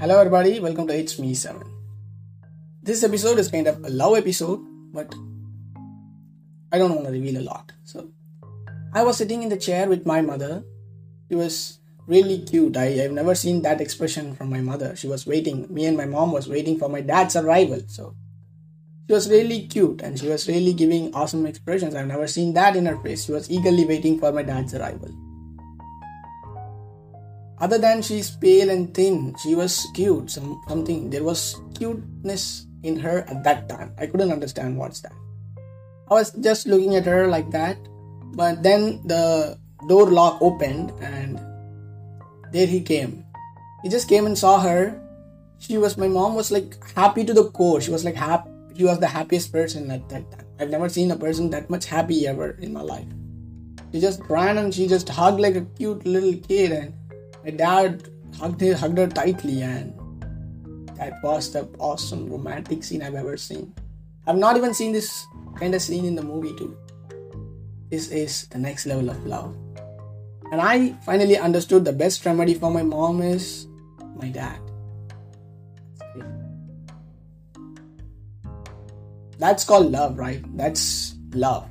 Hello, everybody. Welcome to It's Me 7. This episode is kind of a love episode, but I don't want to reveal a lot. So, I was sitting in the chair with my mother. She was really cute. I, have never seen that expression from my mother. She was waiting. Me and my mom was waiting for my dad's arrival. So, she was really cute and she was really giving awesome expressions. I've never seen that in her face. She was eagerly waiting for my dad's arrival. Other than she's pale and thin, she was cute. Some something there was cuteness in her at that time. I couldn't understand what's that. I was just looking at her like that, but then the door lock opened and there he came. He just came and saw her. She was my mom was like happy to the core. She was like happy. She was the happiest person at that time. I've never seen a person that much happy ever in my life. She just ran and she just hugged like a cute little kid and my dad hugged her, hugged her tightly, and that was the awesome romantic scene I've ever seen. I've not even seen this kind of scene in the movie, too. This is the next level of love. And I finally understood the best remedy for my mom is my dad. That's called love, right? That's love.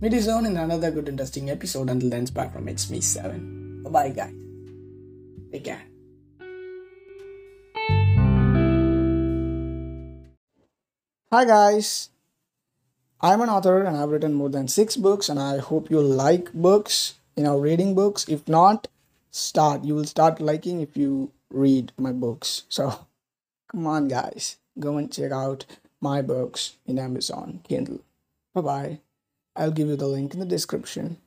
Meet you soon in another good interesting episode. Until then, it's back from It's Me 7. Bye bye, guys. Take care. Hi, guys. I'm an author and I've written more than six books, and I hope you like books, you know, reading books. If not, start. You will start liking if you read my books. So, come on, guys. Go and check out my books in Amazon Kindle. Bye bye. I'll give you the link in the description.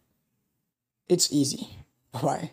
It's easy. Bye bye.